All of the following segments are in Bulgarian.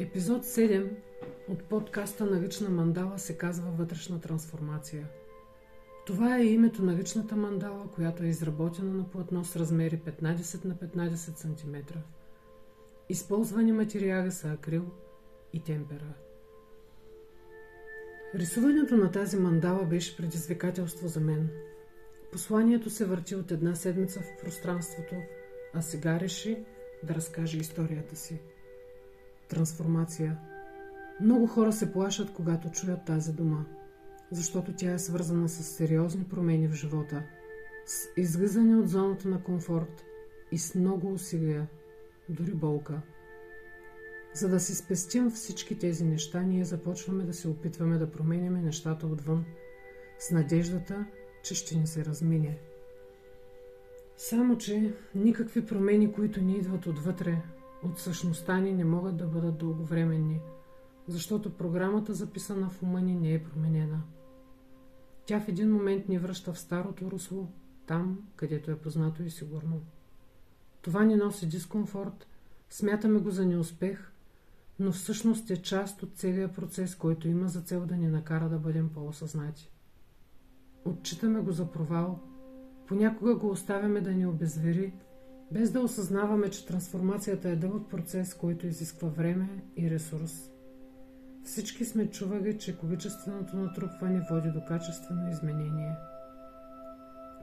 Епизод 7 от подкаста Навична мандала се казва Вътрешна трансформация. Това е името на личната мандала, която е изработена на платно с размери 15 на 15 см. Използвани материали са акрил и темпера. Рисуването на тази мандала беше предизвикателство за мен. Посланието се върти от една седмица в пространството, а сега реши да разкаже историята си. Трансформация. Много хора се плашат, когато чуят тази дума, защото тя е свързана с сериозни промени в живота, с излизане от зоната на комфорт и с много усилия, дори болка. За да си спестим всички тези неща, ние започваме да се опитваме да променяме нещата отвън, с надеждата, че ще ни се размине. Само, че никакви промени, които ни идват отвътре, от същността ни не могат да бъдат дълговременни, защото програмата записана в ума ни не е променена. Тя в един момент ни връща в старото русло, там, където е познато и сигурно. Това ни носи дискомфорт, смятаме го за неуспех, но всъщност е част от целия процес, който има за цел да ни накара да бъдем по-осъзнати. Отчитаме го за провал, понякога го оставяме да ни обезвери, без да осъзнаваме, че трансформацията е дълъг процес, който изисква време и ресурс. Всички сме чували, че количественото натрупване води до качествено изменение.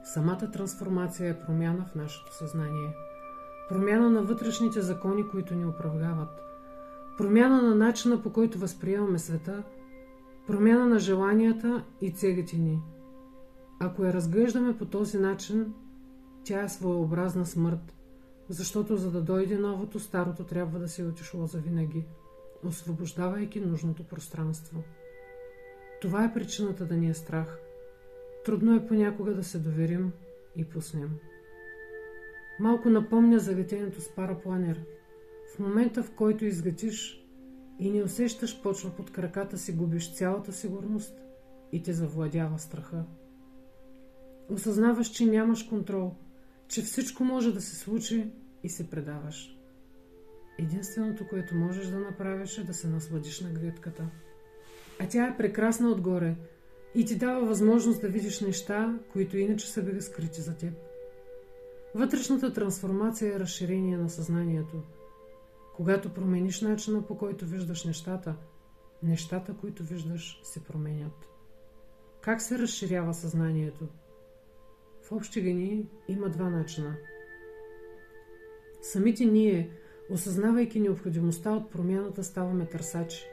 Самата трансформация е промяна в нашето съзнание. Промяна на вътрешните закони, които ни управляват. Промяна на начина по който възприемаме света. Промяна на желанията и целите ни. Ако я разглеждаме по този начин, тя е своеобразна смърт, защото за да дойде новото, старото трябва да се е отишло за винаги, освобождавайки нужното пространство. Това е причината да ни е страх. Трудно е понякога да се доверим и пуснем. Малко напомня за летенето с парапланер. В момента, в който излетиш и не усещаш почва под краката си, губиш цялата сигурност и те завладява страха. Осъзнаваш, че нямаш контрол – че всичко може да се случи и се предаваш. Единственото, което можеш да направиш е да се насладиш на гледката. А тя е прекрасна отгоре и ти дава възможност да видиш неща, които иначе са били скрити за теб. Вътрешната трансформация е разширение на съзнанието. Когато промениш начина по който виждаш нещата, нещата, които виждаш, се променят. Как се разширява съзнанието? В общи линии има два начина. Самите ние, осъзнавайки необходимостта от промяната, ставаме търсачи.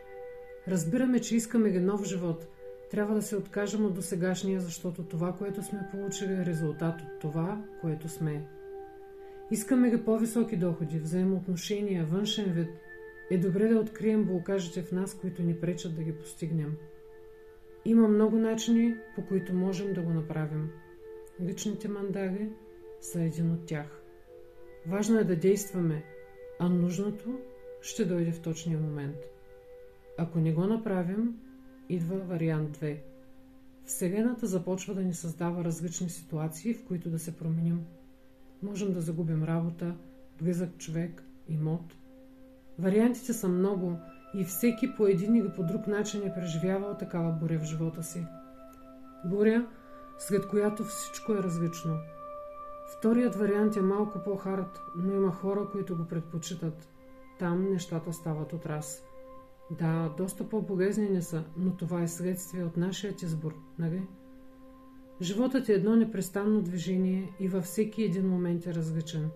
Разбираме, че искаме ли нов живот. Трябва да се откажем от досегашния, защото това, което сме получили е резултат от това, което сме. Искаме ли по-високи доходи, взаимоотношения, външен вид. Е добре да открием блокажите в нас, които ни пречат да ги постигнем. Има много начини, по които можем да го направим. Личните мандали са един от тях. Важно е да действаме, а нужното ще дойде в точния момент. Ако не го направим, идва вариант 2. Вселената започва да ни създава различни ситуации, в които да се променим. Можем да загубим работа, близък човек, имот. Вариантите са много и всеки по един или по друг начин е преживявал такава буря в живота си. Буря – след която всичко е различно. Вторият вариант е малко по-хард, но има хора, които го предпочитат. Там нещата стават от раз. Да, доста по-болезнени са, но това е следствие от нашия избор, нали? Животът е едно непрестанно движение и във всеки един момент е различен.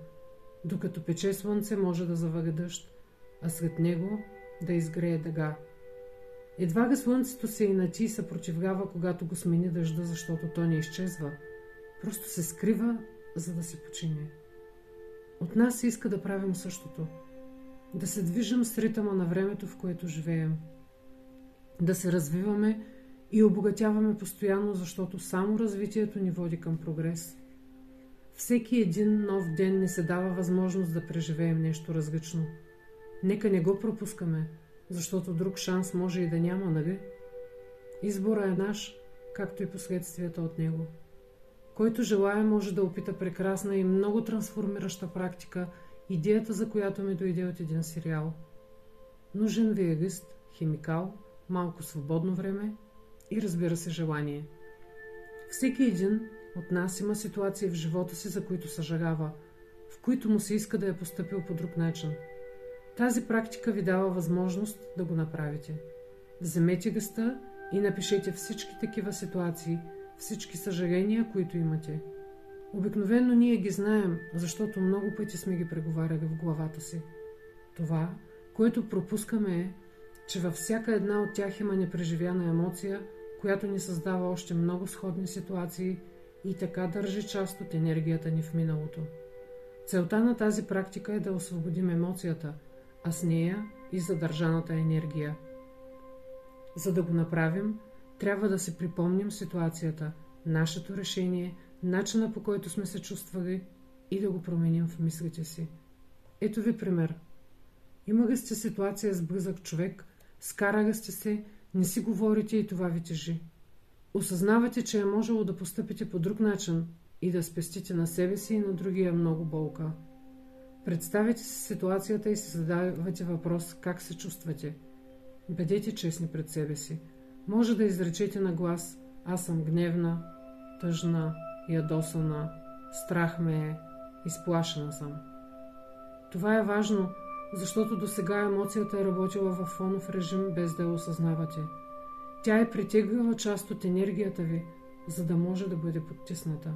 Докато пече слънце, може да завари дъжд, а след него да изгрее дъга. Едва ли слънцето се инати и съпротивлява, когато го смени дъжда, защото то не изчезва. Просто се скрива, за да се почине. От нас се иска да правим същото. Да се движим с ритъма на времето, в което живеем. Да се развиваме и обогатяваме постоянно, защото само развитието ни води към прогрес. Всеки един нов ден не се дава възможност да преживеем нещо различно. Нека не го пропускаме – защото друг шанс може и да няма, нали? Избора е наш, както и последствията от него. Който желая може да опита прекрасна и много трансформираща практика, идеята за която ми дойде от един сериал. Нужен ви е гъст, химикал, малко свободно време и разбира се желание. Всеки един от нас има ситуации в живота си, за които съжалява, в които му се иска да е поступил по друг начин. Тази практика ви дава възможност да го направите. Вземете гъста и напишете всички такива ситуации, всички съжаления, които имате. Обикновено ние ги знаем, защото много пъти сме ги преговаряли в главата си. Това, което пропускаме е, че във всяка една от тях има непреживяна емоция, която ни създава още много сходни ситуации и така държи част от енергията ни в миналото. Целта на тази практика е да освободим емоцията, а с нея и задържаната енергия. За да го направим, трябва да се припомним ситуацията, нашето решение, начина по който сме се чувствали и да го променим в мислите си. Ето ви пример. Имали сте ситуация с близък човек, скарали сте се, не си говорите и това ви тежи. Осъзнавате, че е можело да постъпите по друг начин и да спестите на себе си и на другия много болка. Представете си ситуацията и си задавате въпрос как се чувствате. Бъдете честни пред себе си. Може да изречете на глас «Аз съм гневна, тъжна, ядосана, страх ме е, изплашена съм». Това е важно, защото до сега емоцията е работила в фонов режим без да я осъзнавате. Тя е притеглила част от енергията ви, за да може да бъде подтисната.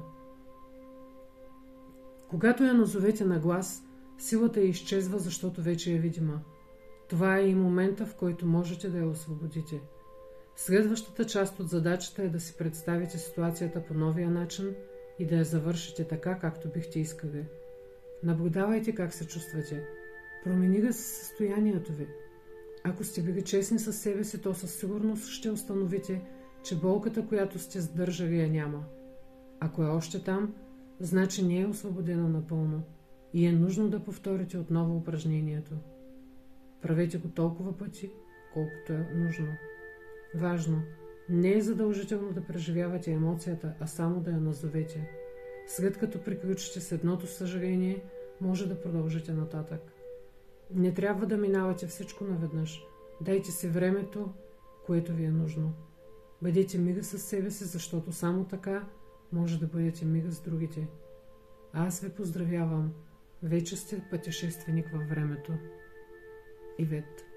Когато я назовете на глас, силата я изчезва, защото вече е видима. Това е и момента, в който можете да я освободите. Следващата част от задачата е да си представите ситуацията по новия начин и да я завършите така, както бихте искали. Наблюдавайте как се чувствате. Промени ли се състоянието ви? Ако сте били честни със себе си, то със сигурност ще установите, че болката, която сте сдържали, я няма. Ако е още там, значи не е освободена напълно и е нужно да повторите отново упражнението. Правете го толкова пъти, колкото е нужно. Важно, не е задължително да преживявате емоцията, а само да я назовете. След като приключите с едното съжаление, може да продължите нататък. Не трябва да минавате всичко наведнъж. Дайте си времето, което ви е нужно. Бъдете мига със себе си, защото само така може да бъдете мига с другите. Аз ви поздравявам. Вече сте пътешественик във времето. Ивет